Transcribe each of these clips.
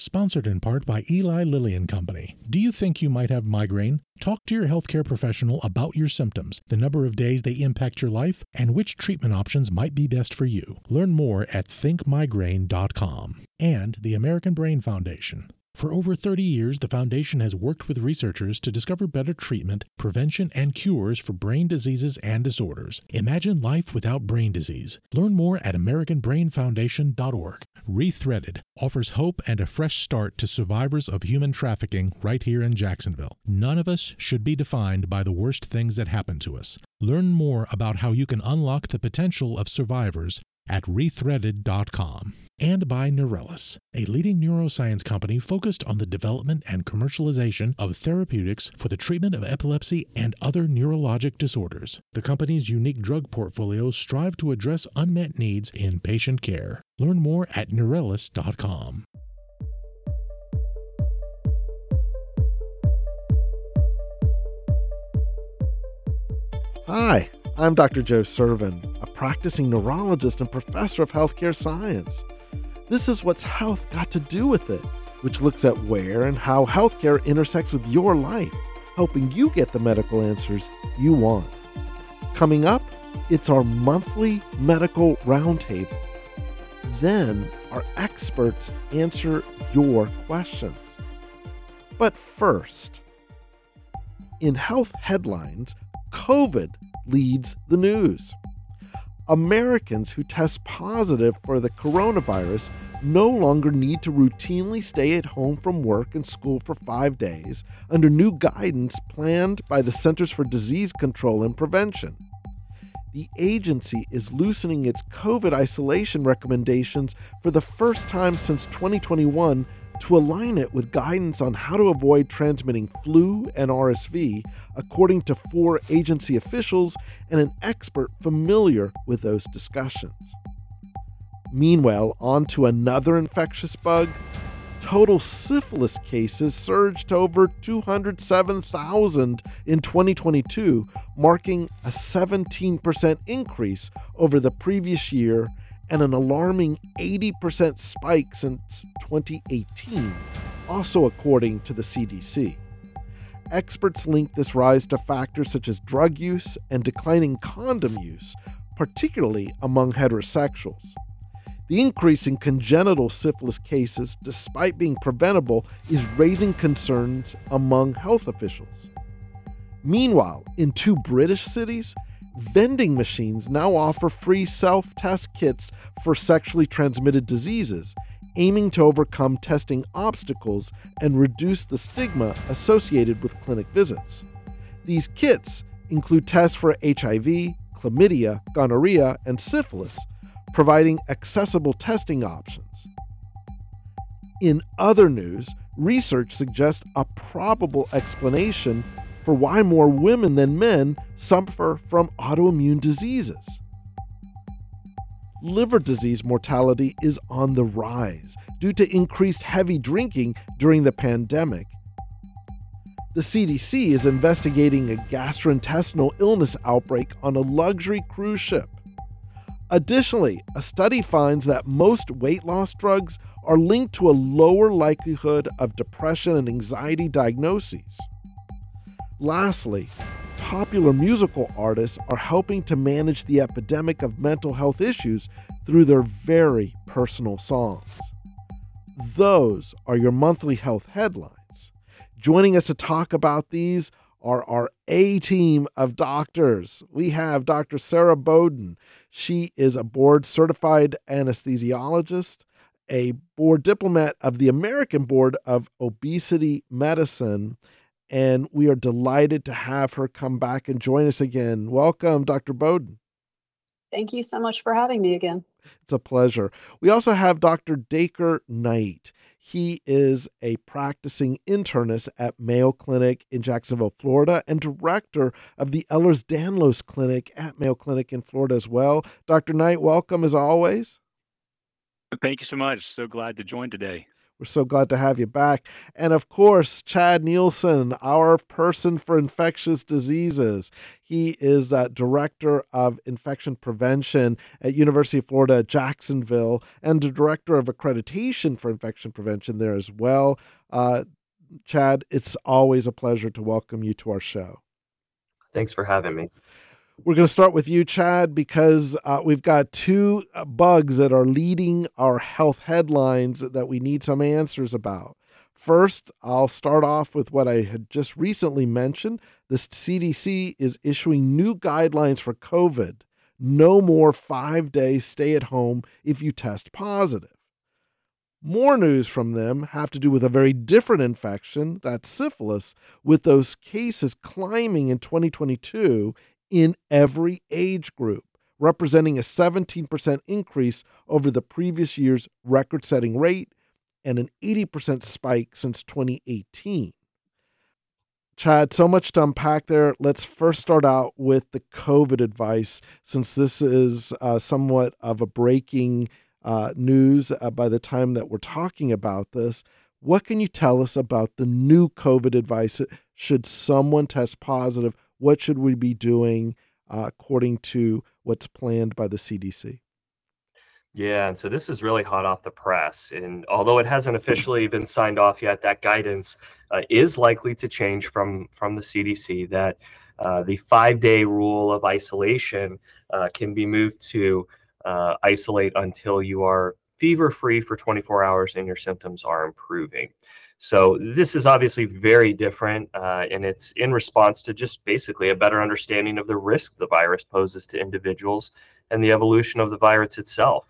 sponsored in part by Eli Lilly and Company. Do you think you might have migraine? Talk to your healthcare professional about your symptoms, the number of days they impact your life, and which treatment options might be best for you. Learn more at thinkmigraine.com and the American Brain Foundation. For over 30 years, the Foundation has worked with researchers to discover better treatment, prevention, and cures for brain diseases and disorders. Imagine life without brain disease. Learn more at AmericanBrainFoundation.org. Rethreaded offers hope and a fresh start to survivors of human trafficking right here in Jacksonville. None of us should be defined by the worst things that happen to us. Learn more about how you can unlock the potential of survivors at rethreaded.com and by Neurelis, a leading neuroscience company focused on the development and commercialization of therapeutics for the treatment of epilepsy and other neurologic disorders. The company's unique drug portfolios strive to address unmet needs in patient care. Learn more at neurelis.com. Hi, I'm Dr. Joe Sirven, a practicing neurologist and professor of healthcare science. This is What's Health Got to Do with It, which looks at where and how healthcare intersects with your life, helping you get the medical answers you want. Coming up, it's our monthly medical roundtable. Then, our experts answer your questions. But first, in health headlines, COVID leads the news. Americans who test positive for the coronavirus no longer need to routinely stay at home from work and school for five days under new guidance planned by the Centers for Disease Control and Prevention. The agency is loosening its COVID isolation recommendations for the first time since 2021 to align it with guidance on how to avoid transmitting flu and RSV, according to four agency officials and an expert familiar with those discussions. Meanwhile, on to another infectious bug. Total syphilis cases surged to over 207,000 in 2022, marking a 17% increase over the previous year and an alarming 80% spike since 2018, also according to the CDC. Experts link this rise to factors such as drug use and declining condom use, particularly among heterosexuals. The increase in congenital syphilis cases, despite being preventable, is raising concerns among health officials. Meanwhile, in two British cities, vending machines now offer free self test kits for sexually transmitted diseases, aiming to overcome testing obstacles and reduce the stigma associated with clinic visits. These kits include tests for HIV, chlamydia, gonorrhea, and syphilis, providing accessible testing options. In other news, research suggests a probable explanation for why more women than men suffer from autoimmune diseases. Liver disease mortality is on the rise due to increased heavy drinking during the pandemic. The CDC is investigating a gastrointestinal illness outbreak on a luxury cruise ship. Additionally, a study finds that most weight loss drugs are linked to a lower likelihood of depression and anxiety diagnoses. Lastly, popular musical artists are helping to manage the epidemic of mental health issues through their very personal songs. Those are your monthly health headlines. Joining us to talk about these are our A team of doctors. We have Dr. Sarah Bowden. She is a board certified anesthesiologist, a board diplomat of the American Board of Obesity Medicine, and we are delighted to have her come back and join us again. Welcome, Dr. Bowden. Thank you so much for having me again. It's a pleasure. We also have Dr. Dacre Knight. He is a practicing internist at Mayo Clinic in Jacksonville, Florida, and director of the Ehlers Danlos Clinic at Mayo Clinic in Florida as well. Dr. Knight, welcome as always. Thank you so much. So glad to join today. We're so glad to have you back. And of course, Chad Nielsen, our person for infectious diseases. He is the director of infection prevention at University of Florida Jacksonville and the director of accreditation for infection prevention there as well. Uh, Chad, it's always a pleasure to welcome you to our show. Thanks for having me. We're going to start with you, Chad, because uh, we've got two uh, bugs that are leading our health headlines that we need some answers about. First, I'll start off with what I had just recently mentioned. The CDC is issuing new guidelines for COVID. No more five days stay at home if you test positive. More news from them have to do with a very different infection, that's syphilis, with those cases climbing in 2022 in every age group, representing a 17% increase over the previous year's record setting rate and an 80% spike since 2018. Chad, so much to unpack there. Let's first start out with the COVID advice, since this is uh, somewhat of a breaking uh, news uh, by the time that we're talking about this. What can you tell us about the new COVID advice? Should someone test positive, what should we be doing uh, according to what's planned by the CDC? Yeah, and so this is really hot off the press. And although it hasn't officially been signed off yet, that guidance uh, is likely to change from from the CDC. That uh, the five-day rule of isolation uh, can be moved to uh, isolate until you are fever-free for 24 hours and your symptoms are improving. So this is obviously very different, uh, and it's in response to just basically a better understanding of the risk the virus poses to individuals and the evolution of the virus itself.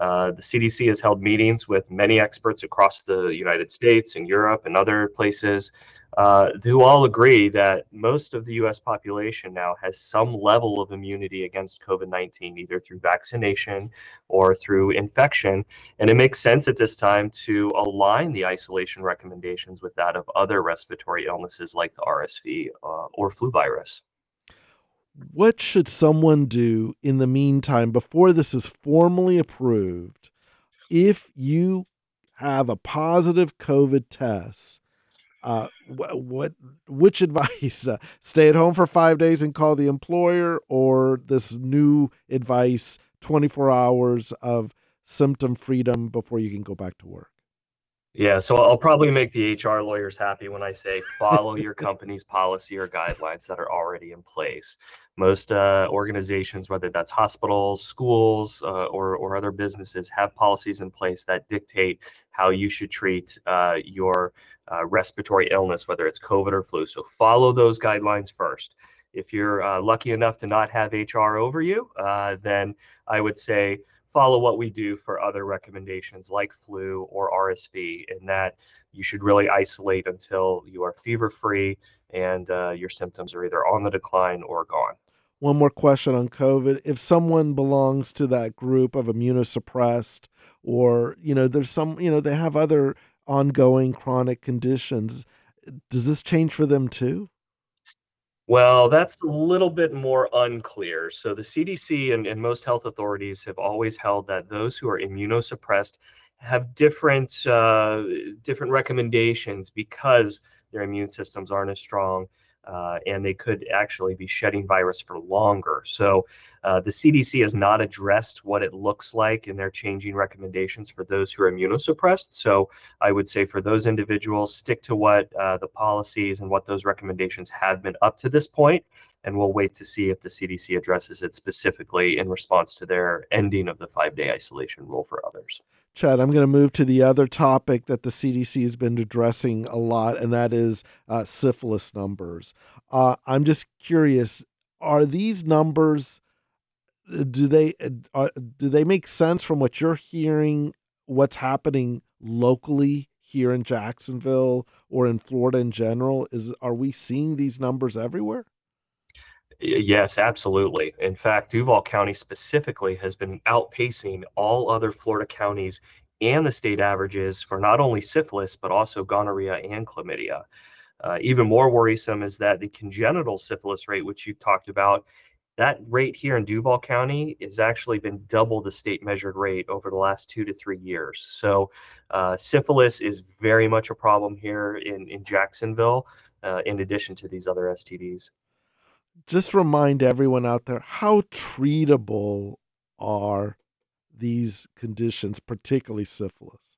Uh, the CDC has held meetings with many experts across the United States and Europe and other places uh, who all agree that most of the US population now has some level of immunity against COVID 19, either through vaccination or through infection. And it makes sense at this time to align the isolation recommendations with that of other respiratory illnesses like the RSV uh, or flu virus. What should someone do in the meantime before this is formally approved if you have a positive COVID test? Uh, what, what which advice? Uh, stay at home for five days and call the employer, or this new advice: twenty four hours of symptom freedom before you can go back to work. Yeah, so I'll probably make the HR lawyers happy when I say follow your company's policy or guidelines that are already in place. Most uh, organizations, whether that's hospitals, schools, uh, or, or other businesses, have policies in place that dictate how you should treat uh, your uh, respiratory illness, whether it's COVID or flu. So follow those guidelines first. If you're uh, lucky enough to not have HR over you, uh, then I would say follow what we do for other recommendations like flu or RSV, in that you should really isolate until you are fever free and uh, your symptoms are either on the decline or gone. One more question on COVID. If someone belongs to that group of immunosuppressed, or, you know, there's some, you know, they have other ongoing chronic conditions, does this change for them too? Well, that's a little bit more unclear. So the CDC and, and most health authorities have always held that those who are immunosuppressed have different uh, different recommendations because their immune systems aren't as strong uh, and they could actually be shedding virus for longer. So, uh, the CDC has not addressed what it looks like in their changing recommendations for those who are immunosuppressed. So, I would say for those individuals, stick to what uh, the policies and what those recommendations have been up to this point, and we'll wait to see if the CDC addresses it specifically in response to their ending of the five day isolation rule for others. Chad, I'm going to move to the other topic that the CDC has been addressing a lot, and that is uh, syphilis numbers. Uh, I'm just curious: are these numbers? Uh, do they uh, do they make sense from what you're hearing? What's happening locally here in Jacksonville or in Florida in general? Is are we seeing these numbers everywhere? Yes, absolutely. In fact, Duval County specifically has been outpacing all other Florida counties and the state averages for not only syphilis, but also gonorrhea and chlamydia. Uh, even more worrisome is that the congenital syphilis rate, which you talked about, that rate here in Duval County has actually been double the state measured rate over the last two to three years. So, uh, syphilis is very much a problem here in, in Jacksonville, uh, in addition to these other STDs. Just remind everyone out there how treatable are these conditions, particularly syphilis?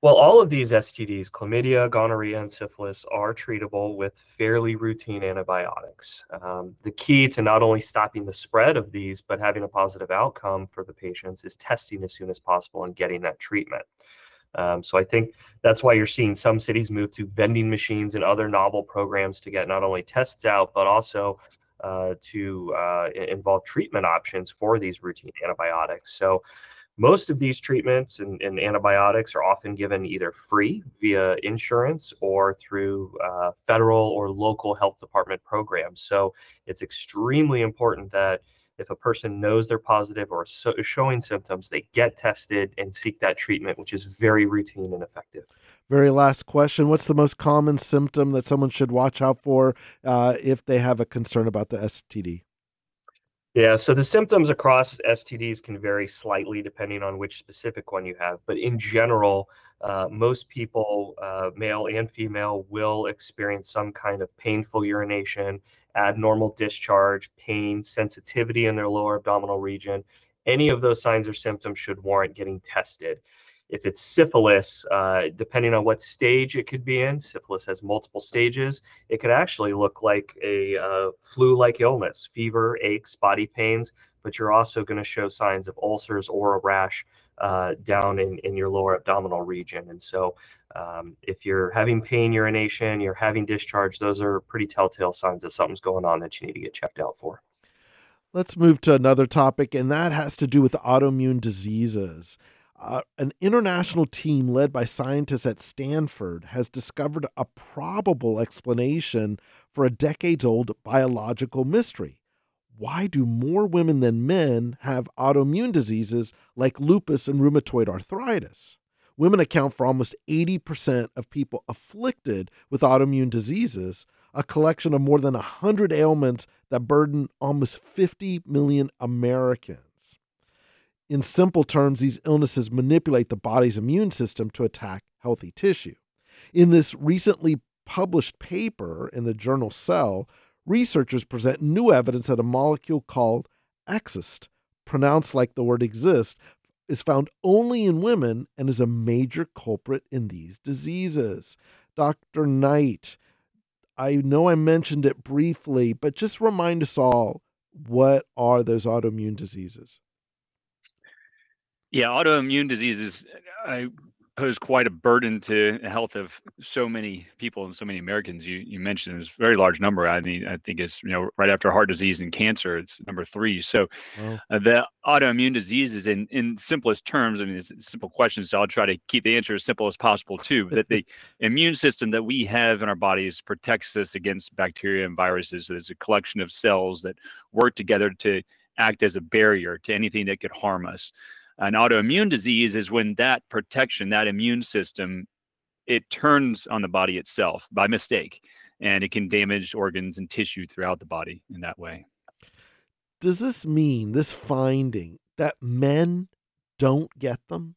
Well, all of these STDs, chlamydia, gonorrhea, and syphilis, are treatable with fairly routine antibiotics. Um, the key to not only stopping the spread of these, but having a positive outcome for the patients is testing as soon as possible and getting that treatment. Um, so I think that's why you're seeing some cities move to vending machines and other novel programs to get not only tests out, but also uh, to uh, involve treatment options for these routine antibiotics. So most of these treatments and, and, antibiotics are often given either free via insurance or through uh, federal or local health department programs. So it's extremely important that if a person knows they're positive or so showing symptoms, they get tested and seek that treatment, which is very routine and effective. Very last question What's the most common symptom that someone should watch out for uh, if they have a concern about the STD? Yeah, so the symptoms across STDs can vary slightly depending on which specific one you have. But in general, uh, most people, uh, male and female, will experience some kind of painful urination, abnormal discharge, pain, sensitivity in their lower abdominal region. Any of those signs or symptoms should warrant getting tested. If it's syphilis, uh, depending on what stage it could be in, syphilis has multiple stages. It could actually look like a uh, flu like illness, fever, aches, body pains, but you're also going to show signs of ulcers or a rash uh, down in, in your lower abdominal region. And so, um, if you're having pain, urination, you're having discharge, those are pretty telltale signs that something's going on that you need to get checked out for. Let's move to another topic, and that has to do with autoimmune diseases. Uh, an international team led by scientists at Stanford has discovered a probable explanation for a decades old biological mystery. Why do more women than men have autoimmune diseases like lupus and rheumatoid arthritis? Women account for almost 80% of people afflicted with autoimmune diseases, a collection of more than 100 ailments that burden almost 50 million Americans. In simple terms, these illnesses manipulate the body's immune system to attack healthy tissue. In this recently published paper in the journal Cell, researchers present new evidence that a molecule called Xist, pronounced like the word exist, is found only in women and is a major culprit in these diseases. Dr. Knight, I know I mentioned it briefly, but just remind us all what are those autoimmune diseases? Yeah, autoimmune diseases I pose quite a burden to the health of so many people and so many Americans. You you mentioned it's a very large number. I mean, I think it's you know right after heart disease and cancer, it's number three. So wow. uh, the autoimmune diseases, in in simplest terms, I mean, it's simple questions. So I'll try to keep the answer as simple as possible too. that the immune system that we have in our bodies protects us against bacteria and viruses. So there's a collection of cells that work together to act as a barrier to anything that could harm us. An autoimmune disease is when that protection, that immune system, it turns on the body itself by mistake, and it can damage organs and tissue throughout the body in that way. Does this mean, this finding, that men don't get them?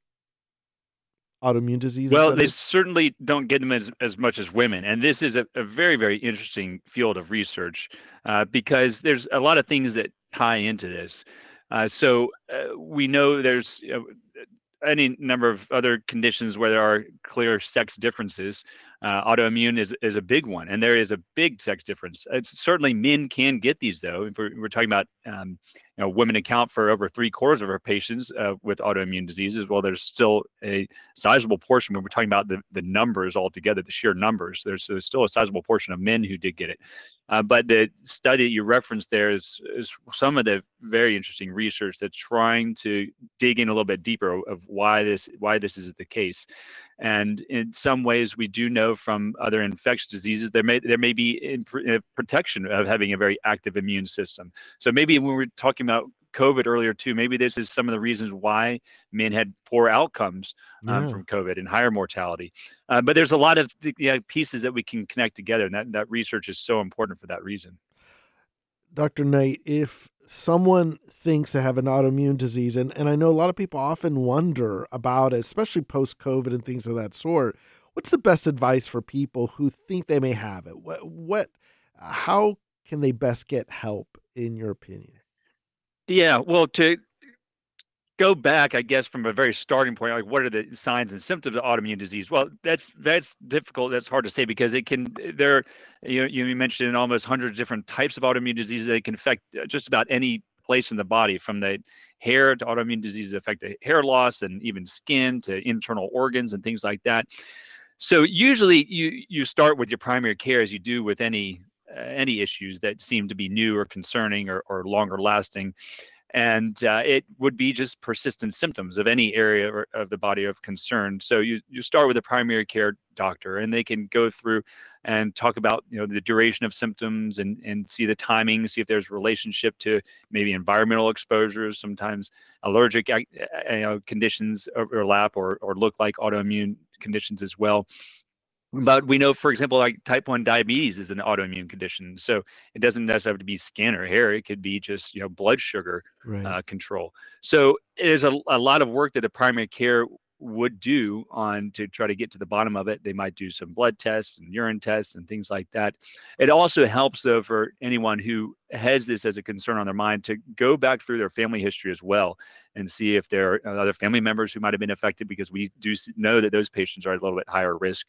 autoimmune diseases? Well, they is? certainly don't get them as, as much as women. And this is a, a very, very interesting field of research uh, because there's a lot of things that tie into this. Uh, so uh, we know there's you any number of other conditions where there are clear sex differences. Uh, autoimmune is, is a big one, and there is a big sex difference. It's, certainly, men can get these, though. If we're, we're talking about, um, you know, women account for over three quarters of our patients uh, with autoimmune diseases. Well, there's still a sizable portion when we're talking about the, the numbers altogether, the sheer numbers. There's, there's still a sizable portion of men who did get it. Uh, but the study that you referenced there is, is some of the very interesting research that's trying to dig in a little bit deeper of why this why this is the case. And in some ways, we do know from other infectious diseases there may there may be protection of having a very active immune system. So maybe when we're talking about COVID earlier too. Maybe this is some of the reasons why men had poor outcomes um, yeah. from COVID and higher mortality. Uh, but there's a lot of pieces that we can connect together, and that that research is so important for that reason. Dr. Knight, if someone thinks they have an autoimmune disease, and, and I know a lot of people often wonder about it, especially post COVID and things of that sort, what's the best advice for people who think they may have it? What, what, how can they best get help, in your opinion? Yeah, well, to go back, I guess, from a very starting point, like what are the signs and symptoms of autoimmune disease? Well, that's that's difficult. That's hard to say because it can. There, you you mentioned in almost hundreds of different types of autoimmune diseases. They can affect uh, just about any place in the body, from the hair to autoimmune diseases affect the hair loss and even skin to internal organs and things like that. So usually you you start with your primary care as you do with any uh, any issues that seem to be new or concerning or, or longer lasting and uh, it would be just persistent symptoms of any area of the body of concern. So you you start with a primary care doctor, and they can go through and talk about you know the duration of symptoms and and see the timing, see if there's relationship to maybe environmental exposures. Sometimes allergic uh, you know, conditions overlap or or look like autoimmune conditions as well but we know, for example, like type 1 diabetes is an autoimmune condition. So it doesn't necessarily have to be skin or hair. It could be just, you know, blood sugar right. uh, control. So there's a, a lot of work that a primary care would do on to try to get to the bottom of it. They might do some blood tests and urine tests and things like that. It also helps though for anyone who has this as a concern on their mind to go back through their family history as well and see if there are other family members who might have been affected because we do know that those patients are a little bit higher risk.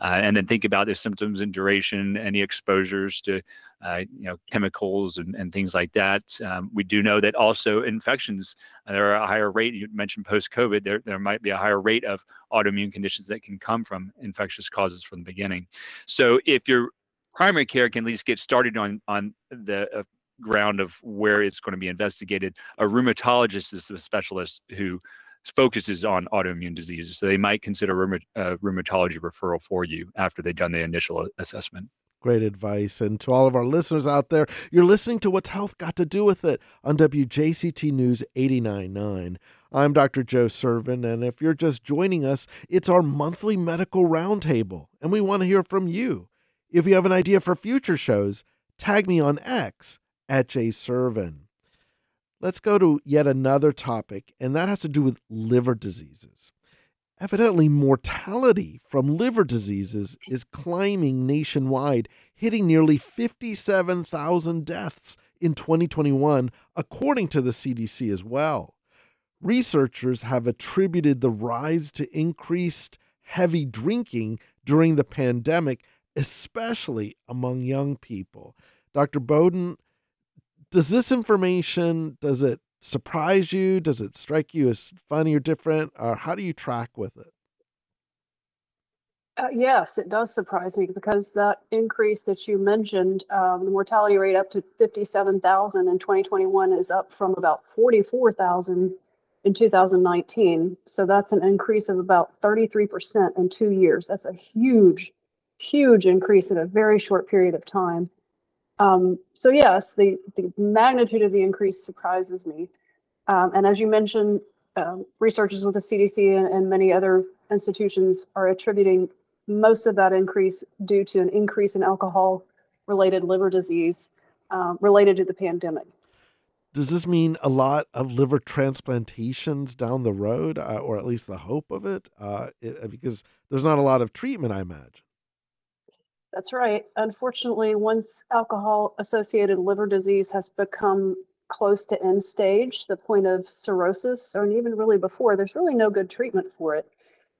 Uh, and then think about their symptoms and duration any exposures to uh, you know chemicals and, and things like that. Um, we do know that also infections uh, there are a higher rate. You mentioned post covid there, there might be a higher rate of autoimmune conditions that can come from infectious causes from the beginning. So if you're primary care can at least get started on on the uh, ground of where it's going to be investigated. A rheumatologist is the specialist who focuses on autoimmune diseases, so they might consider a uh, rheumatology referral for you after they've done the initial assessment. Great advice. And to all of our listeners out there, you're listening to What's Health Got to Do with It on WJCT News 89.9. I'm Dr. Joe Sirven, and if you're just joining us, it's our monthly medical roundtable, and we want to hear from you. If you have an idea for future shows, tag me on X at jsirven. Let's go to yet another topic, and that has to do with liver diseases. Evidently, mortality from liver diseases is climbing nationwide, hitting nearly 57,000 deaths in 2021, according to the CDC as well. Researchers have attributed the rise to increased heavy drinking during the pandemic especially among young people. Dr. Bowden, does this information does it surprise you? Does it strike you as funny or different? Or how do you track with it? Uh, yes, it does surprise me because that increase that you mentioned, um, the mortality rate up to 57,000 in 2021 is up from about 44,000 in 2019. So that's an increase of about 33% in two years. That's a huge huge increase in a very short period of time. Um, so yes, the, the magnitude of the increase surprises me. Um, and as you mentioned, um, researchers with the CDC and, and, many other institutions are attributing most of that increase due to an increase in alcohol related liver disease uh, related to the pandemic. Does this mean a lot of liver transplantations down the road, uh, or at least the hope of it? Uh, it? Because there's not a lot of treatment, I imagine. That's right. Unfortunately, once alcohol associated liver disease has become close to end stage, the point of cirrhosis, or even really before, there's really no good treatment for it.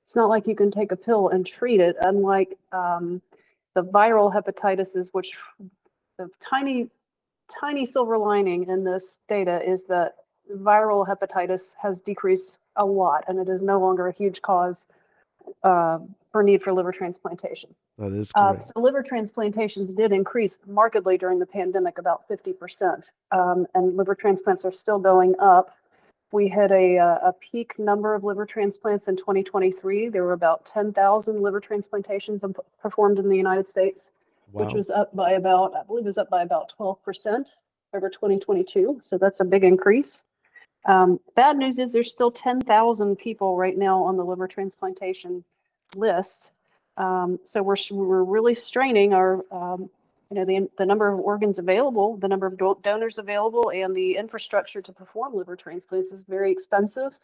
It's not like you can take a pill and treat it, unlike um, the viral hepatitis, which the tiny, tiny silver lining in this data is that viral hepatitis has decreased a lot and it is no longer a huge cause uh, for need for liver transplantation. That is uh, so liver transplantations did increase markedly during the pandemic, about 50%. Um, and liver transplants are still going up. We hit a, uh, a peak number of liver transplants in 2023. There were about 10,000 liver transplantations performed in the United States, wow. which was up by about, I believe, it was up by about 12% over 2022. So that's a big increase. Um, bad news is there's still 10,000 people right now on the liver transplantation list. Um, so we're, we're really straining our um, you know, the, the number of organs available, the number of do- donors available, and the infrastructure to perform liver transplants is very expensive.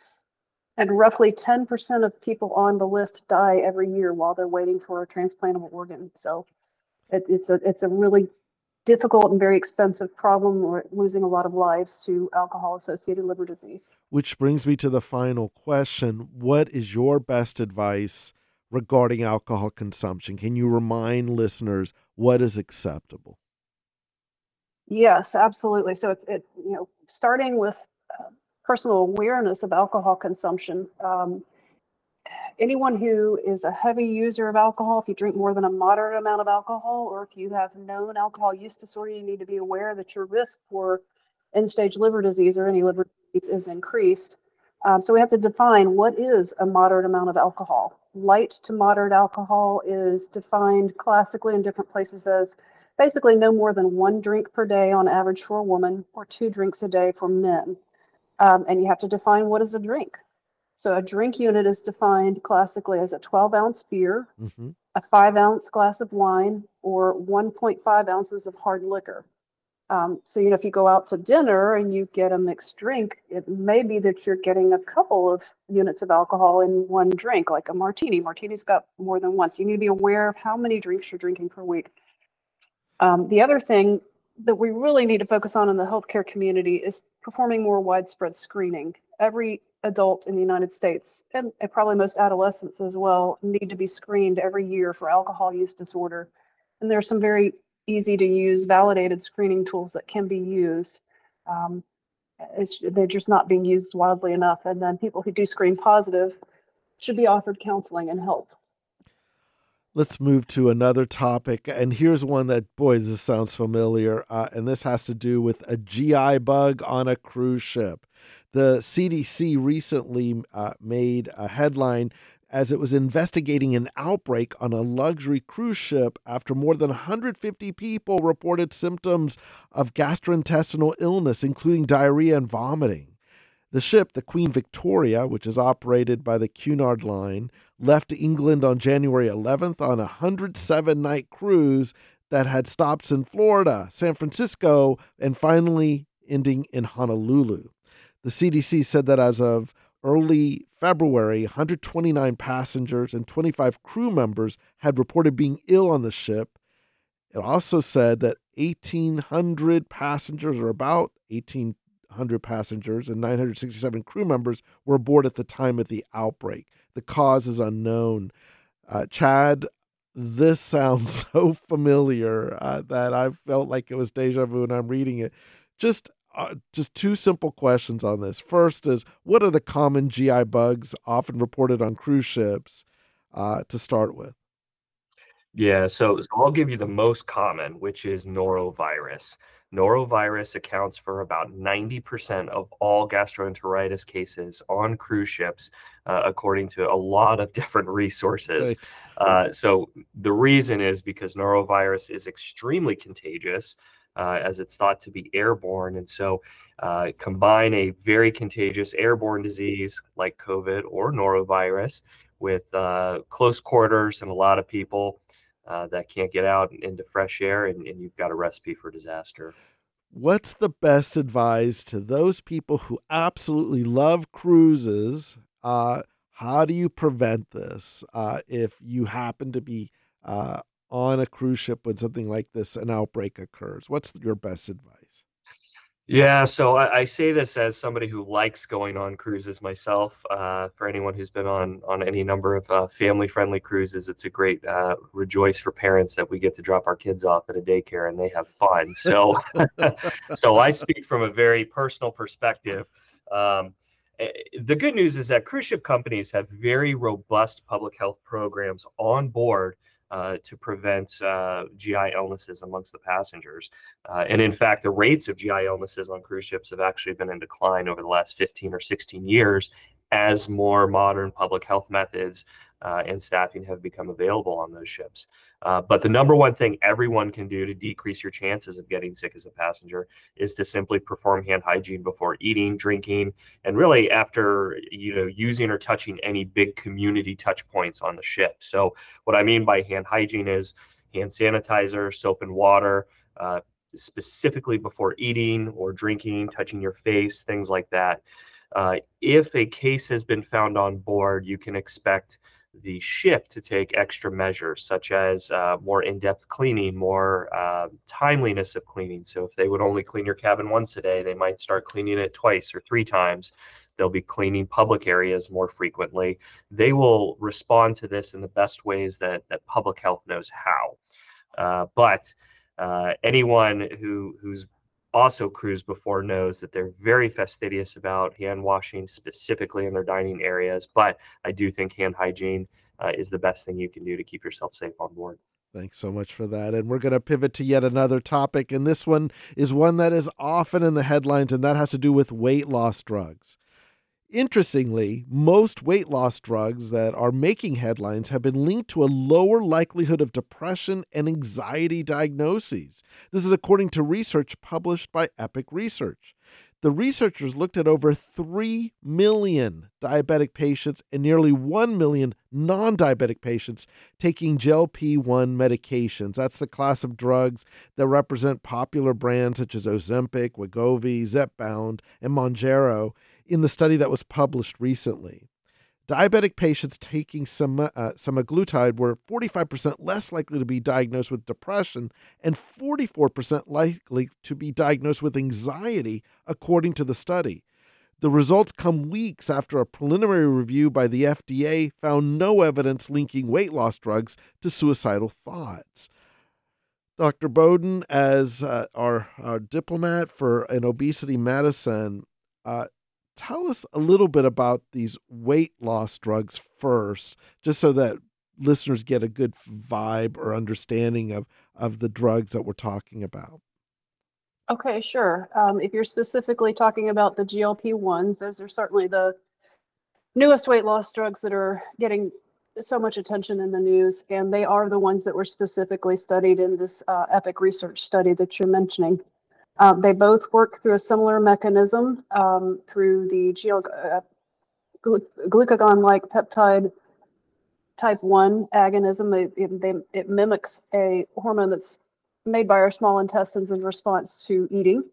And roughly 10% of people on the list die every year while they're waiting for a transplantable organ. So it, it's a it's a really difficult and very expensive problem. We're losing a lot of lives to alcohol associated liver disease. Which brings me to the final question. What is your best advice regarding alcohol consumption? Can you remind listeners what is acceptable? Yes, absolutely. So it's it you know starting with uh, personal awareness of alcohol consumption. Um, anyone who is a heavy user of alcohol, if you drink more than a moderate amount of alcohol, or if you have known alcohol use disorder, you need to be aware that your risk for end stage liver disease or any liver disease is increased. Um, so we have to define what is a moderate amount of alcohol. Light to moderate alcohol is defined classically in different places as basically no more than one drink per day on average for a woman or two drinks a day for men. Um, and you have to define what is a drink. So a drink unit is defined classically as a 12 ounce beer, Mm-hmm. a five ounce glass of wine, or 1.5 ounces of hard liquor. Um, so, you know, if you go out to dinner and you get a mixed drink, it may be that you're getting a couple of units of alcohol in one drink, like a martini. Martini's got more than one. So you need to be aware of how many drinks you're drinking per week. Um, the other thing that we really need to focus on in the healthcare community is performing more widespread screening. Every adult in the United States, and, and probably most adolescents as well, need to be screened every year for alcohol use disorder. And there are some very easy to use, validated screening tools that can be used. Um, it's, they're just not being used widely enough. And then people who do screen positive should be offered counseling and help. Let's move to another topic. And here's one that, boy, this sounds familiar. Uh, and this has to do with a GI bug on a cruise ship. The CDC recently uh, made a headline as it was investigating an outbreak on a luxury cruise ship after more than 150 people reported symptoms of gastrointestinal illness, including diarrhea and vomiting. The ship, the Queen Victoria, which is operated by the Cunard Line, left England on January 11th on a 107 night cruise that had stops in Florida, San Francisco, and finally ending in Honolulu. The CDC said that as of early February, 129 passengers and 25 crew members had reported being ill on the ship. It also said that 1,800 passengers, or about 1,800 passengers, and 967 crew members were aboard at the time of the outbreak. The cause is unknown. Uh, Chad, this sounds so familiar uh, that I felt like it was deja vu and I'm reading it. Just uh, just two simple questions on this. First is what are the common GI bugs often reported on cruise ships uh, to start with? Yeah, so, so I'll give you the most common, which is norovirus. Norovirus accounts for about 90% of all gastroenteritis cases on cruise ships, uh, according to a lot of different resources. Right. Uh, so the reason is because norovirus is extremely contagious uh, as it's thought to be airborne. And so, uh, combine a very contagious airborne disease like COVID or norovirus with uh, close quarters and a lot of people uh, that can't get out into fresh air, and, and you've got a recipe for disaster. What's the best advice to those people who absolutely love cruises? Uh, how do you prevent this uh, if you happen to be on a cruise ship when something like this, an outbreak occurs? What's your best advice? Yeah, so I, I say this as somebody who likes going on cruises myself. Uh, for anyone who's been on on any number of uh, family-friendly cruises, it's a great uh, rejoice for parents that we get to drop our kids off at a daycare and they have fun. So, so I speak from a very personal perspective. Um, eh, the good news is that cruise ship companies have very robust public health programs on board uh, to prevent uh, GI illnesses amongst the passengers. Uh, and in fact, the rates of GI illnesses on cruise ships have actually been in decline over the last 15 or 16 years as more modern public health methods uh, and staffing have become available on those ships. Uh, but the number one thing everyone can do to decrease your chances of getting sick as a passenger is to simply perform hand hygiene before eating, drinking, and really after you know using or touching any big community touch points on the ship. So what I mean by hand hygiene is hand sanitizer, soap and water, uh, specifically before eating or drinking, touching your face, things like that. Uh, if a case has been found on board, you can expect the ship to take extra measures such as uh, more in-depth cleaning, more uh, timeliness of cleaning. So if they would only clean your cabin once a day, they might start cleaning it twice or three times. They'll be cleaning public areas more frequently. They will respond to this in the best ways that, that public health knows how. Uh, but uh, anyone who who's also cruised before knows that they're very fastidious about hand washing, specifically in their dining areas. But I do think hand hygiene uh, is the best thing you can do to keep yourself safe on board. Thanks so much for that. And we're going to pivot to yet another topic. And this one is one that is often in the headlines, and that has to do with weight loss drugs. Interestingly, most weight loss drugs that are making headlines have been linked to a lower likelihood of depression and anxiety diagnoses. This is according to research published by Epic Research. The researchers looked at over 3 million diabetic patients and nearly 1 million non diabetic patients taking GLP 1 medications. That's the class of drugs that represent popular brands such as Ozempic, Wegovy, Zepbound, and Mounjaro in the study that was published recently. Diabetic patients taking sem- uh, semaglutide were 45% less likely to be diagnosed with depression and 44% likely to be diagnosed with anxiety, according to the study. The results come weeks after a preliminary review by the FDA found no evidence linking weight loss drugs to suicidal thoughts. Dr. Bowden, as uh, our, our diplomat for an obesity medicine, uh, tell us a little bit about these weight loss drugs first, just so that listeners get a good vibe or understanding of, of the drugs that we're talking about. Okay, sure. Um, if you're specifically talking about the GLP ones, those are certainly the newest weight loss drugs that are getting so much attention in the news, and they are the ones that were specifically studied in this uh, EPIC research study that you're mentioning. Um, they both work through a similar mechanism um, through the uh, glucagon-like peptide type 1 agonism. It, they, it mimics a hormone that's made by our small intestines in response to eating.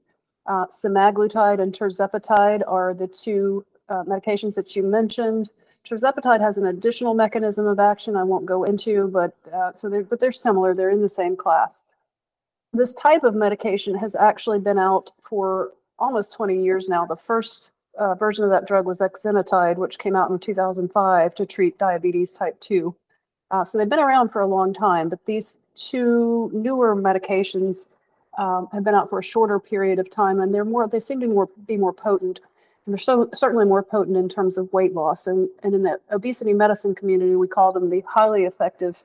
Uh, semaglutide and tirzepatide are the two uh, medications that you mentioned. Tirzepatide has an additional mechanism of action I won't go into, but uh, so they're, but they're similar. They're in the same class this type of medication has actually been out for almost 20 years now. The first uh, version of that drug was exenatide, which came out in 2005 to treat diabetes type 2. Uh, so they've been around for a long time, but these two newer medications um, have been out for a shorter period of time, and they're more. They seem to more, be more potent, and they're so certainly more potent in terms of weight loss. And, and in the obesity medicine community, we call them the highly effective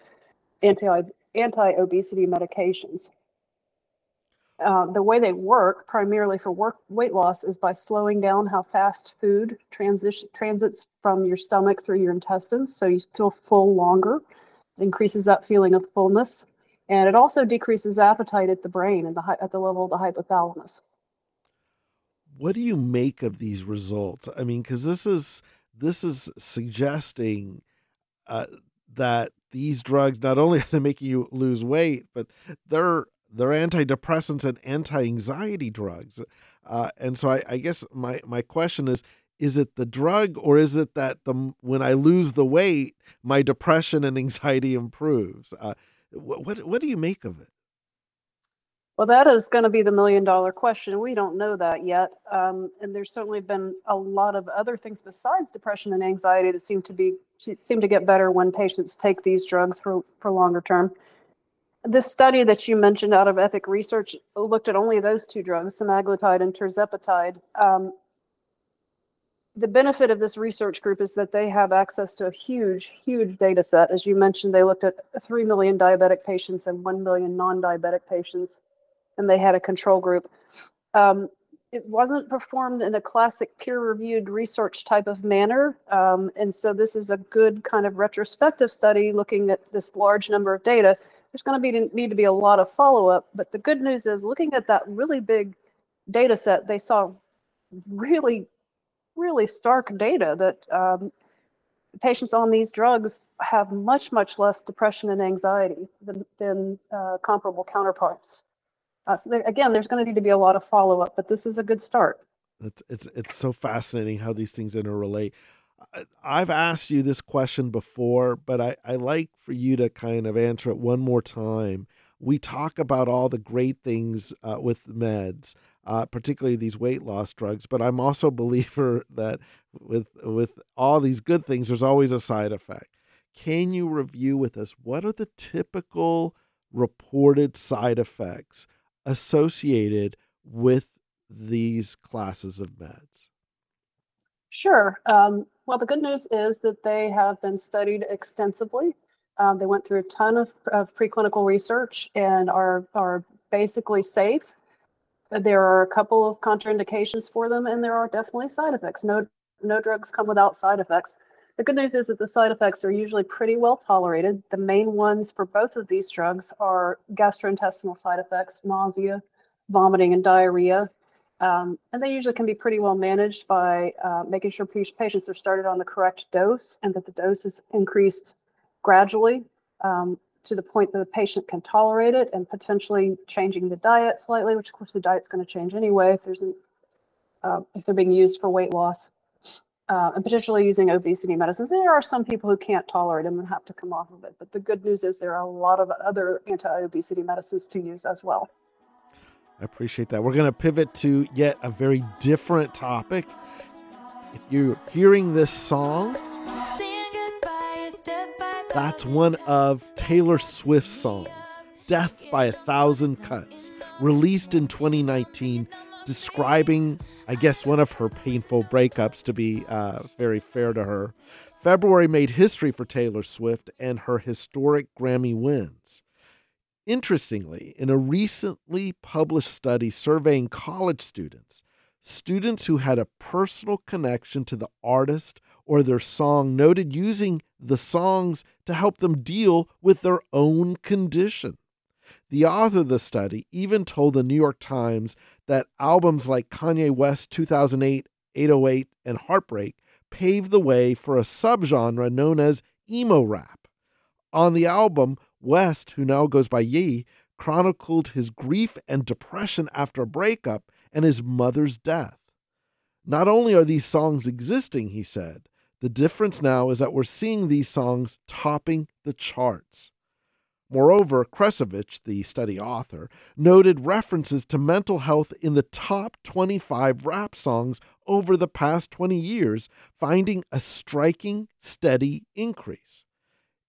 anti anti obesity medications. Uh, the way they work primarily for work weight loss is by slowing down how fast food transition transits from your stomach through your intestines so you feel full longer it increases that feeling of fullness and it also decreases appetite at the brain and the at the level of the hypothalamus. What do you make of these results? I mean because this is this is suggesting uh, that these drugs not only are they making you lose weight but they're they're antidepressants and anti-anxiety drugs. Uh, and so I, I, guess my, my question is, is it the drug or is it that the when I lose the weight, my depression and anxiety improves? Uh, what, what, do you make of it? Well, that is going to be the million dollar question. We don't know that yet. Um, and there's certainly been a lot of other things besides depression and anxiety that seem to be seem to get better when patients take these drugs for, for longer term this study that you mentioned out of Epic Research looked at only those two drugs, semaglutide and tirzepatide. Um, the benefit of this research group is that they have access to a huge, huge data set. As you mentioned, they looked at 3 million diabetic patients and 1 million non diabetic patients, and they had a control group. Um, it wasn't performed in a classic peer reviewed research type of manner. Um, and so, this is a good kind of retrospective study looking at this large number of data there's going to be need to be a lot of follow up. But the good news is, looking at that really big data set, they saw really, really stark data that um, patients on these drugs have much, much less depression and anxiety than, than uh, comparable counterparts. Uh, so there, again, there's going to need to be a lot of follow up, but this is a good start. It's, it's, it's so fascinating how these things interrelate. I've asked you this question before, but I, I like for you to kind of answer it one more time. We talk about all the great things uh, with meds, uh, particularly these weight loss drugs, but I'm also a believer that with with all these good things, there's always a side effect. Can you review with us what are the typical reported side effects associated with these classes of meds? Sure. Um, well, the good news is that they have been studied extensively. Um, they went through a ton of, of preclinical research and are, are basically safe. There are a couple of contraindications for them, and there are definitely side effects. No, no drugs come without side effects. The good news is that the side effects are usually pretty well tolerated. The main ones for both of these drugs are gastrointestinal side effects, nausea, vomiting, and diarrhea. Um, and they usually can be pretty well managed by uh, making sure patients are started on the correct dose and that the dose is increased gradually um, to the point that the patient can tolerate it and potentially changing the diet slightly, which of course the diet's going to change anyway if there's an, uh, if they're being used for weight loss. Uh, and potentially using obesity medicines. There are some people who can't tolerate them and have to come off of it. But the good news is there are a lot of other anti-obesity medicines to use as well. I appreciate that. We're going to pivot to yet a very different topic. If you're hearing this song, that's one of Taylor Swift's songs, Death by a Thousand Cuts, released in 2019, describing, I guess, one of her painful breakups, to be uh, very fair to her. February made history for Taylor Swift and her historic Grammy wins. Interestingly, in a recently published study surveying college students, students who had a personal connection to the artist or their song noted using the songs to help them deal with their own condition. The author of the study even told the New York Times that albums like Kanye West's 2008, 808, and Heartbreak paved the way for a subgenre known as emo rap. On the album, West, who now goes by Ye, chronicled his grief and depression after a breakup and his mother's death. Not only are these songs existing, he said, the difference now is that we're seeing these songs topping the charts. Moreover, Kresovich, the study author, noted references to mental health in the top 25 rap songs over the past 20 years, finding a striking, steady increase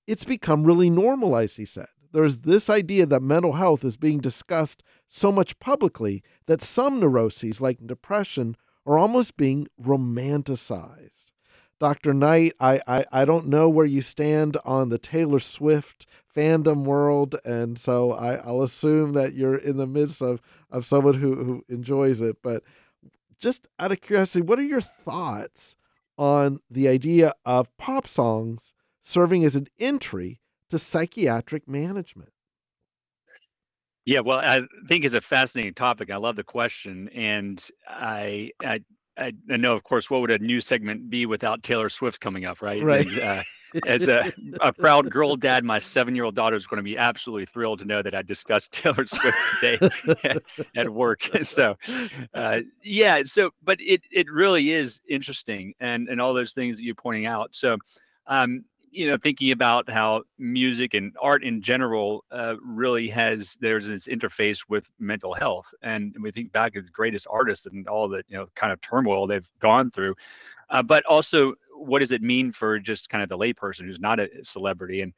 it's become really normalized, he said. There's this idea that mental health is being discussed so much publicly that some neuroses, like depression, are almost being romanticized. Dr. Knight, I, I, I don't know where you stand on the Taylor Swift fandom world, and so I, I'll assume that you're in the midst of, of someone who, who enjoys it. But just out of curiosity, what are your thoughts on the idea of pop songs serving as an entry to psychiatric management? Yeah, well, I think it's a fascinating topic. I love the question, and I, I, I know, of course, what would a new segment be without Taylor Swift coming up, right? Right. And, uh, as a, a proud girl dad, my seven-year-old daughter is going to be absolutely thrilled to know that I discussed Taylor Swift today at, at work. So, uh, yeah. So, but it it really is interesting, and and all those things that you're pointing out. So, um, you know thinking about how music and art in general uh, really has there's this interface with mental health and we think back to the greatest artists and all the you know kind of turmoil they've gone through uh, but also what does it mean for just kind of the layperson who's not a celebrity and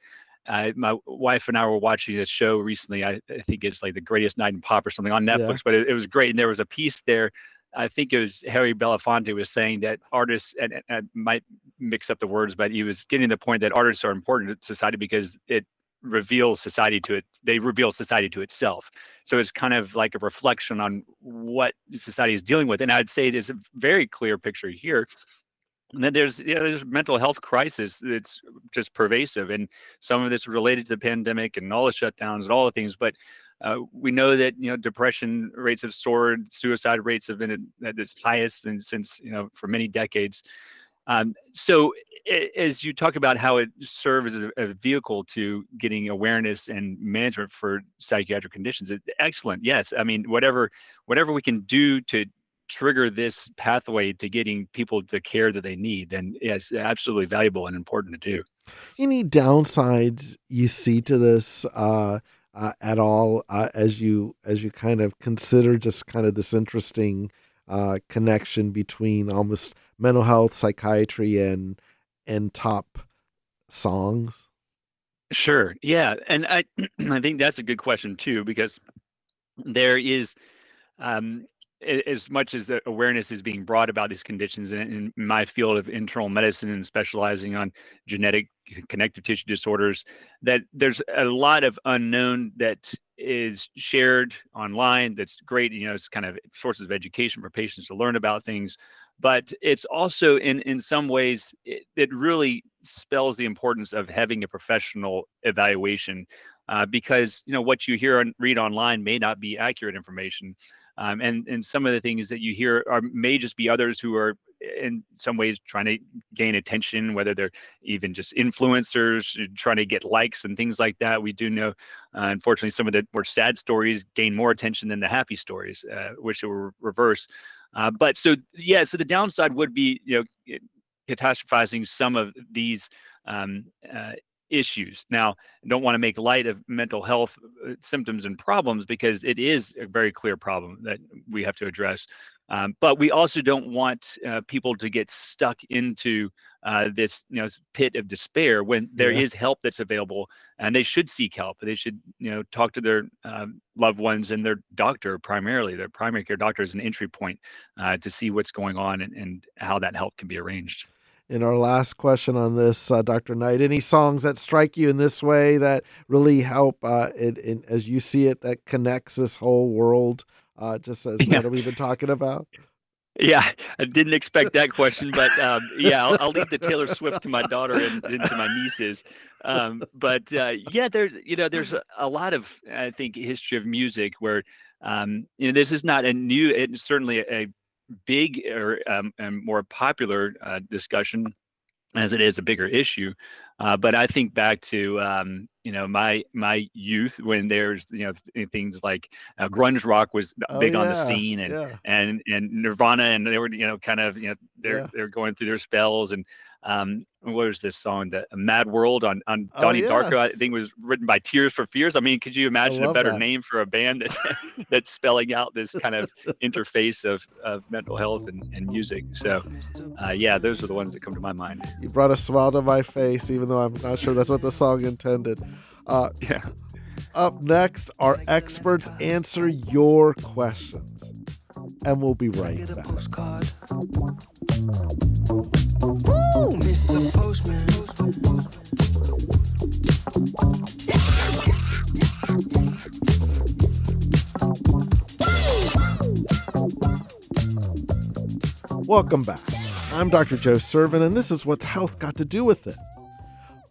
uh, my wife and I were watching a show recently. I, I, think it's like the greatest night in pop or something on Netflix, yeah. but it, it was great. And there was a piece there I think it was Harry Belafonte was saying that artists, and, and I might mix up the words, but he was getting the point that artists are important to society because it reveals society to it. They reveal society to itself. So it's kind of like a reflection on what society is dealing with. And I'd say there's a very clear picture here. And then there's you know, there's mental health crisis that's just pervasive, and some of this related to the pandemic and all the shutdowns and all the things. But uh, we know that you know depression rates have soared, suicide rates have been at, its highest and since you know for many decades. Um, so as you talk about how it serves as a, vehicle to getting awareness and management for psychiatric conditions, it, excellent. Yes, I mean whatever whatever we can do to trigger this pathway to getting people the care that they need, then yes, absolutely valuable and important to do. Any downsides you see to this uh, uh, at all uh, as you as you kind of consider just kind of this interesting uh, connection between almost mental health, psychiatry, and and top songs? Sure. Yeah, and I I think that's a good question too because there is um, as much as the awareness is being brought about these conditions in, in, my field of internal medicine and specializing on genetic connective tissue disorders that there's a lot of unknown that is shared online that's great you know it's kind of sources of education for patients to learn about things. But it's also in in some ways it, it really spells the importance of having a professional evaluation uh, because you know what you hear and read online may not be accurate information um, and and some of the things that you hear are may just be others who are in some ways trying to gain attention whether they're even just influencers trying to get likes and things like that. We do know uh, unfortunately some of the more sad stories gain more attention than the happy stories uh, which were reverse. Uh, but so yeah so the downside would be you know catastrophizing some of these um, uh, issues. Now, I don't want to make light of mental health uh, symptoms and problems because it is a very clear problem that we have to address. Um, but we also don't want uh, people to get stuck into uh, this, you know, pit of despair when there yeah. is help that's available, and they should seek help. They should, you know, talk to their um, loved ones and their doctor primarily. Their primary care doctor is an entry point uh, to see what's going on and, and how that help can be arranged in our last question on this, uh, Dr. Knight, any songs that strike you in this way that really help uh, it, in, as you see it, that connects this whole world, uh, just as yeah. what we've been talking about? Yeah, I didn't expect that question, but um, yeah, I'll, I'll, leave the Taylor Swift to my daughter and, and to my nieces. Um, but uh, yeah, there's you know, there's a, a, lot of I think history of music where um, you know this is not a new. It's certainly a, a big or um, and more popular uh, discussion as it is a bigger issue. Uh, but I think back to um, you know my my youth when there's you know things like uh, grunge rock was oh, big yeah, on the scene and yeah. and and Nirvana and they were you know kind of you know they're yeah. they're going through their spells and um, what was this song? The Mad World on on oh, Donnie oh, yes. Darko. I think was written by Tears for Fears. I mean, could you imagine a better that. name for a band that that's spelling out this kind of interface of, of mental health and, and music? So, uh, yeah, those are the ones that come to my mind. You brought a smile to my face, even though I'm not sure that's what the song intended. Uh, yeah. Up next, our experts answer your questions and we'll be right back. Woo, Mr. Postman. Welcome back. I'm Dr. Joe Sirven, and this is What's Health Got to Do with It.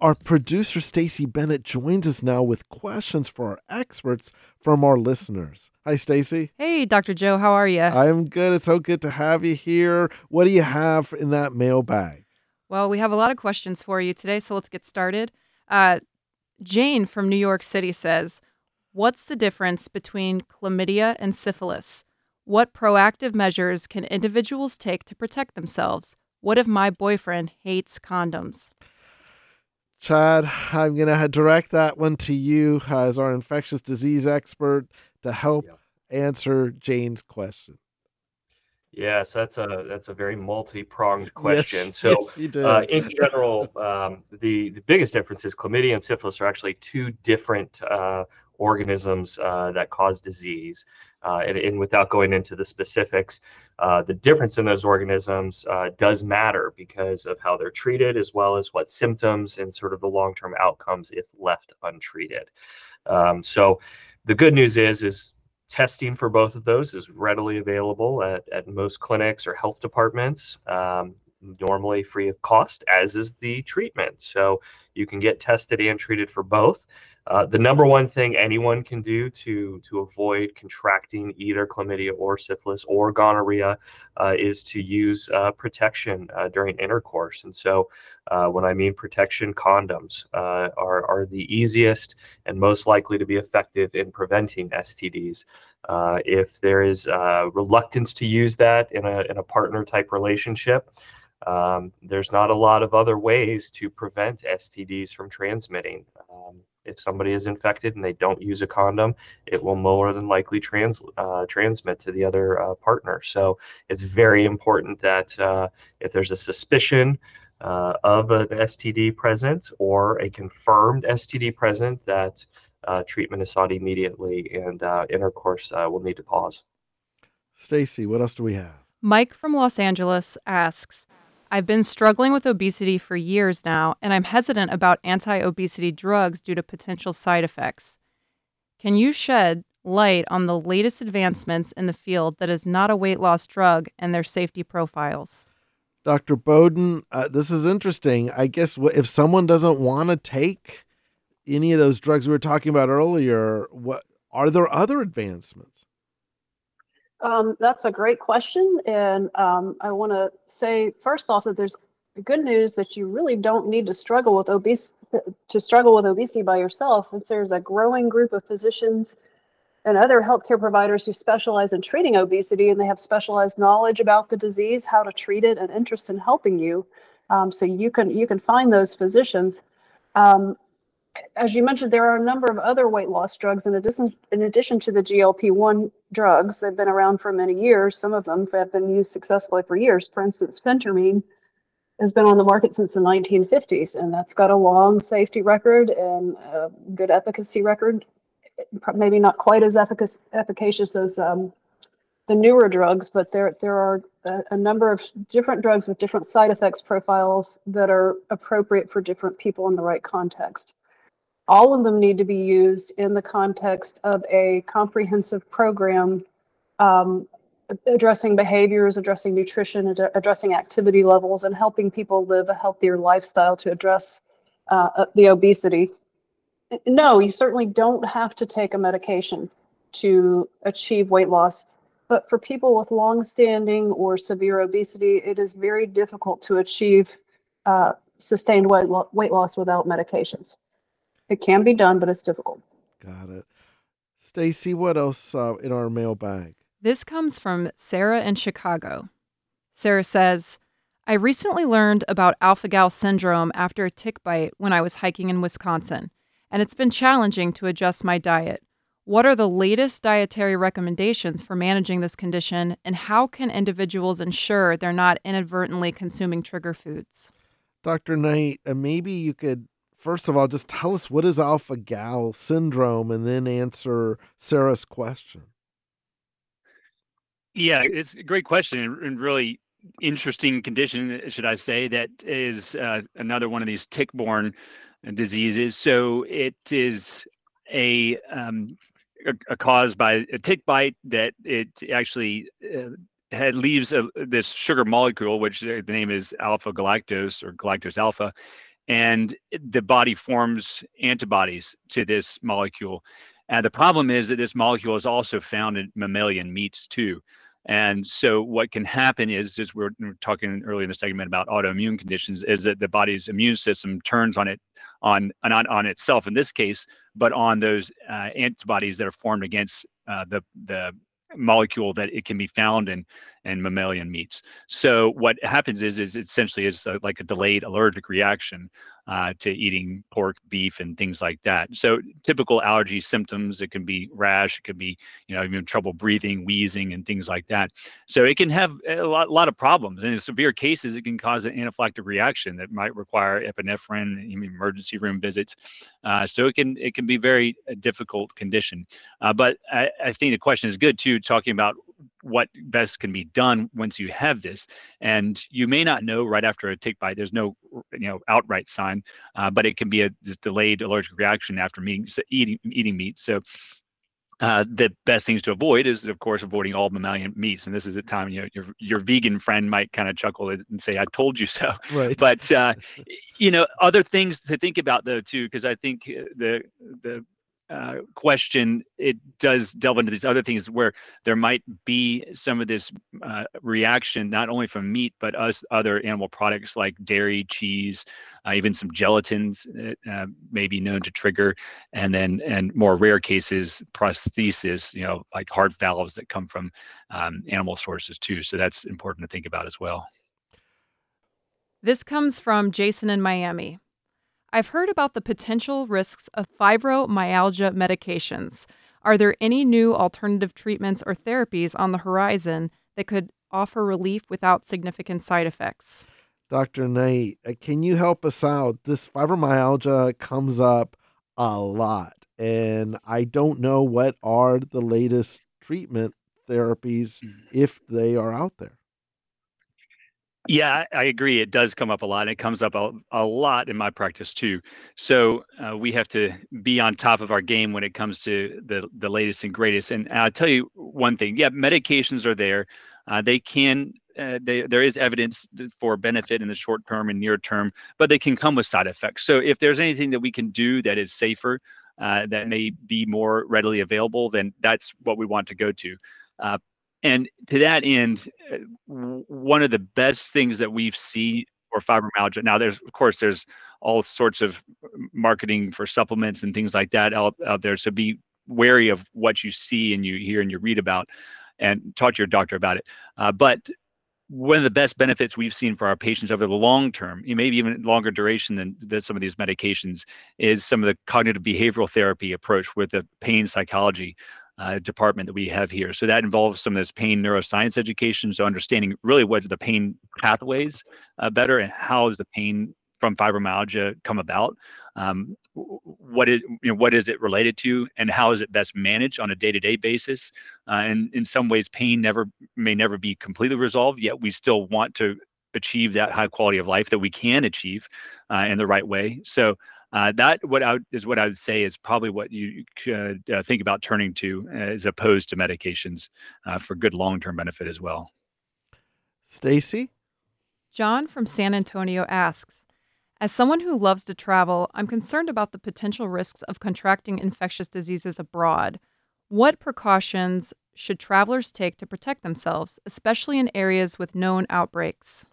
Our producer, Stacy Bennett, joins us now with questions for our experts from our listeners. Hi, Stacy. Hey, Dr. Joe. How are you? I am good. It's so good to have you here. What do you have in that mailbag? Well, we have a lot of questions for you today, so let's get started. Uh, Jane from New York City says, What's the difference between chlamydia and syphilis? What proactive measures can individuals take to protect themselves? What if my boyfriend hates condoms? Chad, I'm going to direct that one to you as our infectious disease expert to help answer Jane's question. Yes, that's a that's a very multi-pronged question. Yes, so, yes, uh, in general, um, the the biggest difference is chlamydia and syphilis are actually two different uh, organisms uh, that cause disease. Uh, and, and, without going into the specifics, uh, the difference in those organisms uh, does matter because of how they're treated, as well as what symptoms and sort of the long-term outcomes if left untreated. Um, so, the good news is is testing for both of those is readily available at, at most clinics or health departments. Um, normally free of cost, as is the treatment. So you can get tested and treated for both. Uh, the number one thing anyone can do to to avoid contracting either chlamydia or syphilis or gonorrhea uh, is to use uh, protection uh, during intercourse. And so, uh, when I mean protection, condoms are are the easiest and most likely to be effective in preventing STDs. if there is reluctance to use that in a in a partner type relationship. Um, there's not a lot of other ways to prevent STDs from transmitting. Um, if somebody is infected and they don't use a condom, it will more than likely trans uh, transmit to the other uh, partner. So it's very important that uh, if there's a suspicion uh, of an STD present or a confirmed STD present, that uh, treatment is sought immediately and uh, intercourse will need to pause. Stacy, what else do we have? Mike from Los Angeles asks I've been struggling with obesity for years now, and I'm hesitant about anti obesity drugs due to potential side effects. Can you shed light on the latest advancements in the field that is not a weight loss drug and their safety profiles? Dr. Bowden, uh, this is interesting. I guess if someone doesn't want to take any of those drugs we were talking about earlier, what are there other advancements? Um, that's a great question. And um, I want to say, first off, that there's good news that you really don't need to struggle with obesity to struggle with obesity by yourself. It's, there's a growing group of physicians and other healthcare providers who specialize in treating obesity, and they have specialized knowledge about the disease, how to treat it, and interest in helping you. Um, so you can you can find those physicians. Um, as you mentioned, there are a number of other weight loss drugs in addition, in addition to the GLP-1 drugs. They've been around for many years. Some of them have been used successfully for years. For instance, phentermine has been on the market since the 1950s, and that's got a long safety record and a good efficacy record. Maybe not quite as efficac- efficacious as um, the newer drugs, but there there are a, a, number of different drugs with different side effects profiles that are appropriate for different people in the right context all of them need to be used in the context of a comprehensive program um, addressing behaviors, addressing nutrition, ad- addressing activity levels, and helping people live a healthier lifestyle to address uh, uh, the obesity. No, you certainly don't have to take a medication to achieve weight loss. But for people with long-standing or severe obesity, it is very difficult to achieve uh, sustained weight, lo- weight loss without medications. It can be done, but it's difficult. Got it. Stacy, what else uh, in our mailbag? This comes from Sarah in Chicago. Sarah says, I recently learned about alpha gal syndrome after a tick bite when I was hiking in Wisconsin, and it's been challenging to adjust my diet. What are the latest dietary recommendations for managing this condition, and how can individuals ensure they're not inadvertently consuming trigger foods? Dr. Knight, uh, maybe you could first of all, just tell us what is alpha gal syndrome and then answer Sarah's question. Yeah, it's a great question and really interesting condition, should I say, that is uh, another one of these tick-borne diseases. So it is a, um, a cause by a tick bite that it actually uh, had leaves a, this sugar molecule, which the name is alpha galactose or galactose alpha, and the body forms antibodies to this molecule. And the problem is that this molecule is also found in mammalian meats too. And so what can happen is, as we are talking earlier in the segment about autoimmune conditions, is that the body's immune system turns on it, on not on itself in this case, but on those uh, antibodies that are formed against uh, the the molecule that it can be found in in mammalian meats. So what happens is is essentially is a, like a delayed allergic reaction uh, to eating pork, beef, and things like that. So typical allergy symptoms, it can be rash, it could be you know even trouble breathing, wheezing, and things like that. So it can have a lot, lot of problems. And in severe cases, it can cause an anaphylactic reaction that might require epinephrine, emergency room visits. Uh, so it can it can be very uh, difficult condition. Uh, but I, I think the question is good too, talking about what best can be done once you have this and you may not know right after a tick bite there's no you know outright sign uh, but it can be a delayed allergic reaction after meeting, eating eating meat so uh, the best things to avoid is, of course, avoiding all mammalian meats. And this is a time you know your your vegan friend might kind of chuckle and say, "I told you so." Right. But uh, you know, other things to think about though too, because I think uh, the the uh, question, it does delve into these other things where there might be some of this uh, reaction, not only from meat, but us other animal products like dairy, cheese, uh, even some gelatins uh, may be known to trigger, and then and more rare cases, prosthesis, you know, like heart valves that come from um, animal sources too. So that's important to think about as well. This comes from Jason in Miami. I've heard about the potential risks of fibromyalgia medications. Are there any new alternative treatments or therapies on the horizon that could offer relief without significant side effects? Dr. Knight, uh, can you help us out? This fibromyalgia comes up a lot, and I don't know what are the latest treatment therapies Mm. if they are out there. Yeah, I agree. It does come up a lot. And it comes up a, a lot in my practice too. So uh, we have to be on top of our game when it comes to the the latest and greatest. And I'll tell you one thing. Yeah, medications are there. Uh, they can. Uh, they, there is evidence for benefit in the short term and near term, but they can come with side effects. So if there's anything that we can do that is safer, uh, that may be more readily available, then that's what we want to go to. And to that end, uh, one of the best things that we've seen for fibromyalgia. Now, there's of course there's all sorts of marketing for supplements and things like that out, out there. So be wary of what you see and you hear and you read about, and talk to your doctor about it. Uh, but one of the best benefits we've seen for our patients over the long term, maybe even longer duration than, than some of these medications, is some of the cognitive behavioral therapy approach with the pain psychology uh, department that we have here. So that involves some of this pain neuroscience education, so understanding really what the pain pathways uh, better and how does the pain from fibromyalgia come about, um, what is you know what is it related to, and how is it best managed on a day-to-day basis. Uh, and in some ways, pain never may never be completely resolved. Yet we still want to achieve that high quality of life that we can achieve uh, in the right way. So uh, that what I would, is what I would say is probably what you could uh, think about turning to as opposed to medications uh, for good long-term benefit as well. Stacy? John from San Antonio asks As someone who loves to travel, I'm concerned about the potential risks of contracting infectious diseases abroad. What precautions should travelers take to protect themselves, especially in areas with known outbreaks?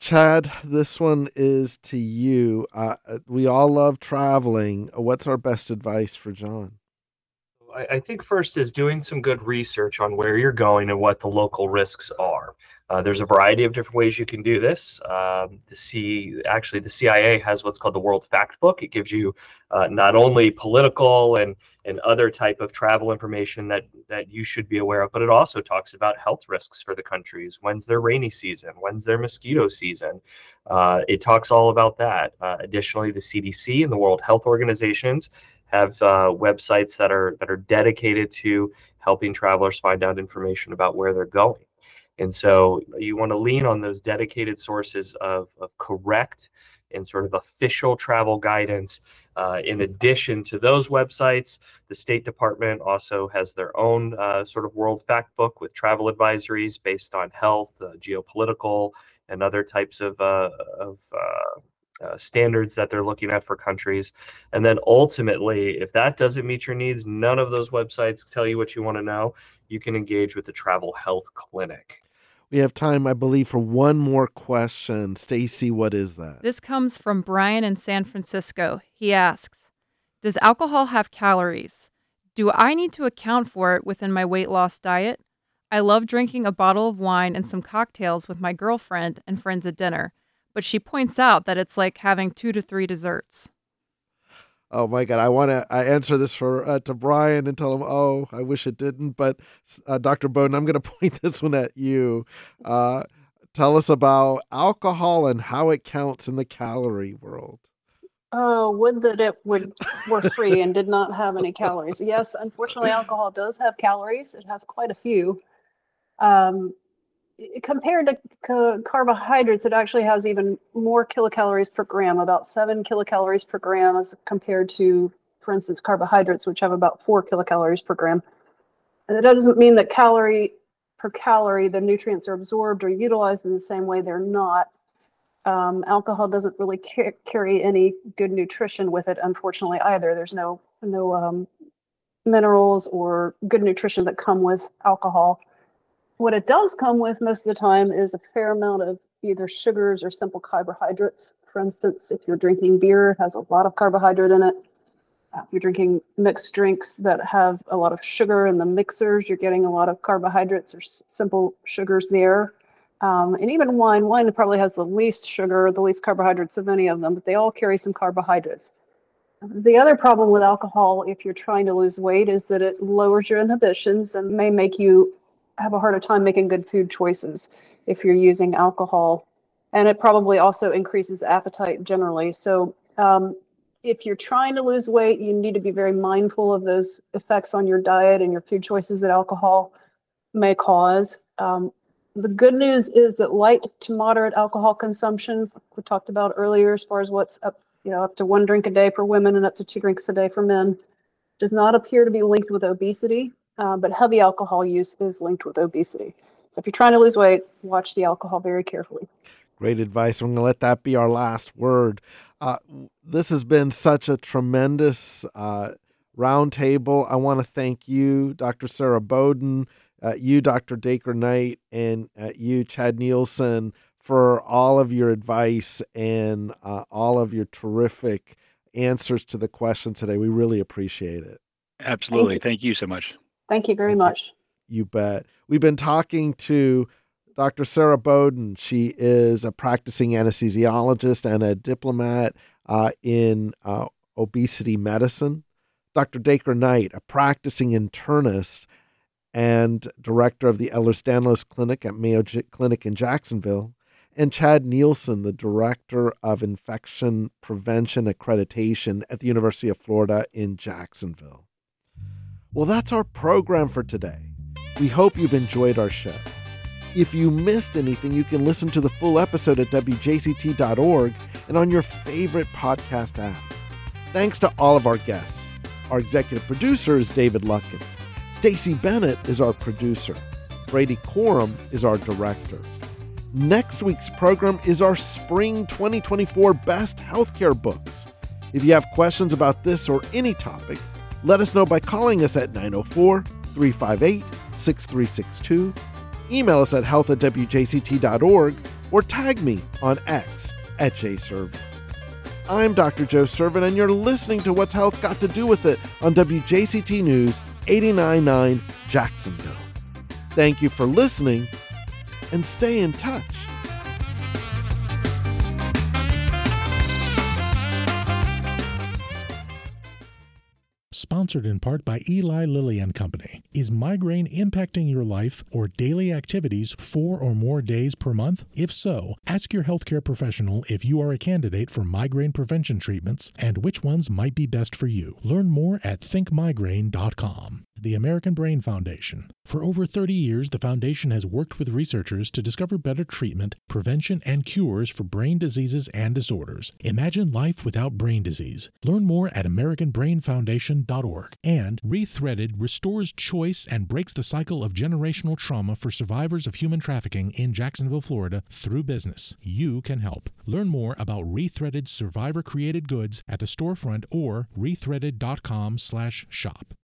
Chad, this one is to you. Uh, uh, we all love traveling. What's our best advice for John? I, I think first is doing some good research on where you're going and what the local risks are. Uh, there's a variety of different ways you can do this. Um, the C, actually, the CIA has what's called the World Fact Book. It gives you uh, not only political and and other type of travel information that that you should be aware of, but it also talks about health risks for the countries. When's their rainy season? When's their mosquito season? Uh, it talks all about that. Uh, additionally, the CDC and the World Health Organizations have uh, websites that are that are dedicated to helping travelers find out information about where they're going. And so you want to lean on those dedicated sources of, of correct and sort of official travel guidance. Uh, in addition to those websites, the State Department also has their own uh, sort of world fact book with travel advisories based on health, uh, geopolitical, and other types of, uh, of uh, uh, standards that they're looking at for countries. And then ultimately, if that doesn't meet your needs, none of those websites tell you what you want to know. You can engage with the Travel Health Clinic. We have time, I believe, for one more question. Stacy, what is that? This comes from Brian in San Francisco. He asks Does alcohol have calories? Do I need to account for it within my weight loss diet? I love drinking a bottle of wine and some cocktails with my girlfriend and friends at dinner, but she points out that it's like having two to three desserts. Oh my God, I want to I answer this for uh, to Brian and tell him, oh, I wish it didn't. But uh, Dr. Bowden, I'm going to point this one at you. Uh, tell us about alcohol and how it counts in the calorie world. Oh, would that it would were free and did not have any calories. Yes, unfortunately, alcohol does have calories. It has quite a few. Um, compared to ca- carbohydrates, it actually has even more kilocalories per gram, about seven kilocalories per gram, as compared to for instance, carbohydrates, which have about four kilocalories per gram. And that doesn't mean that calorie per calorie, the nutrients are absorbed or utilized in the same way. They're not. Um, alcohol doesn't really ca- carry any good nutrition with it, unfortunately, either. There's no no um, minerals or good nutrition that come with alcohol. What it does come with most of the time is a fair amount of either sugars or simple carbohydrates. For instance, if you're drinking beer, it has a lot of carbohydrate in it. Uh, if you're drinking mixed drinks that have a lot of sugar in the mixers, you're getting a lot of carbohydrates or s- simple sugars there. Um, and even wine, wine probably has the least sugar, the least carbohydrates of any of them, but they all carry some carbohydrates. The other problem with alcohol, if you're trying to lose weight, is that it lowers your inhibitions and may make you have a harder time making good food choices if you're using alcohol. And it probably also increases appetite generally. So, um, if you're trying to lose weight, you need to be very mindful of those effects on your diet and your food choices that alcohol may cause. Um, the good news is that light to moderate alcohol consumption, we talked about earlier, as far as what's up, you know, up to one drink a day for women and up to two drinks a day for men, does not appear to be linked with obesity, uh, but heavy alcohol use is linked with obesity. So if you're trying to lose weight, watch the alcohol very carefully. Great advice. I'm going to let that be our last word. Uh, this has been such a tremendous uh, roundtable. I want to thank you, Dr. Sarah Bowden, uh, you, Dr. Dacre Knight, and uh, you, Chad Nielsen, for all of your advice and uh, all of your terrific answers to the questions today. We really appreciate it. Absolutely. you. Thank you so much. Thank you very Thank much. You bet. We've been talking to Dr. Sarah Bowden. She is a practicing anesthesiologist and a diplomate uh, in uh, obesity medicine. Dr. Dacre Knight, a practicing internist and director of the Ehlers-Danlos Clinic at Mayo J- Clinic in Jacksonville. And Chad Nielsen, the director of infection prevention accreditation at the University of Florida in Jacksonville. Well, that's our program for today. We hope you've enjoyed our show. If you missed anything, you can listen to the full episode at WJCT.org and on your favorite podcast app. Thanks to all of our guests. Our executive producer is David Luckin. Stacy Bennett is our producer. Brady Corum is our director. Next week's program is our Spring 2024 Best Healthcare Books. If you have questions about this or any topic, let us know by calling us at 904 358 6362, email us at health at wjct.org, or tag me on X at jsirven. I'm Dr. Joe Sirven, and you're listening to What's Health Got to Do with It on WJCT News 899 Jacksonville. Thank you for listening, and stay in touch. Sponsored in part by Eli Lilly and Company. Is migraine impacting your life or daily activities four or more days per month? If so, ask your healthcare professional if you are a candidate for migraine prevention treatments and which ones might be best for you. Learn more at thinkmigraine.com. The American Brain Foundation. For over 30 years, the foundation has worked with researchers to discover better treatment, prevention, and cures for brain diseases and disorders. Imagine life without brain disease. Learn more at AmericanBrainFoundation.org. And Rethreaded restores choice and breaks the cycle of generational trauma for survivors of human trafficking in Jacksonville, Florida through business. You can help. Learn more about Rethreaded survivor created goods at the storefront or rethreaded.com/shop.